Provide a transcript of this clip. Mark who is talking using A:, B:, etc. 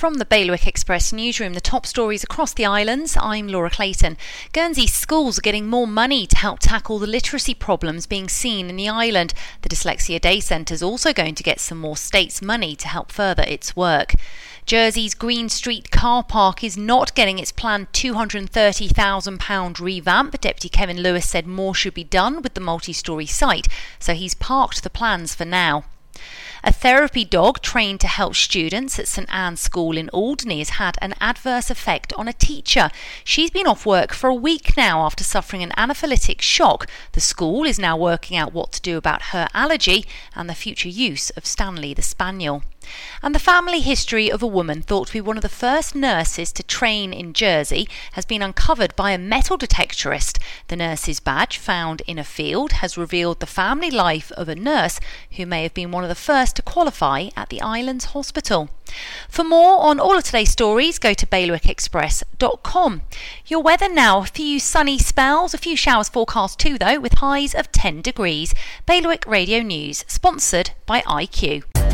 A: From the Bailiwick Express newsroom, the top stories across the islands, I'm Laura Clayton. Guernsey schools are getting more money to help tackle the literacy problems being seen in the island. The Dyslexia Day Centre is also going to get some more state's money to help further its work. Jersey's Green Street car park is not getting its planned £230,000 revamp. Deputy Kevin Lewis said more should be done with the multi story site, so he's parked the plans for now. A therapy dog trained to help students at St Anne's School in Alderney has had an adverse effect on a teacher. She's been off work for a week now after suffering an anaphylactic shock. The school is now working out what to do about her allergy and the future use of Stanley the Spaniel. And the family history of a woman thought to be one of the first nurses to train in Jersey has been uncovered by a metal detectorist. The nurse's badge, found in a field, has revealed the family life of a nurse who may have been one of the first to qualify at the island's hospital. For more on all of today's stories, go to bailiwickexpress.com. Your weather now, a few sunny spells, a few showers forecast too, though, with highs of 10 degrees. Bailiwick Radio News, sponsored by IQ.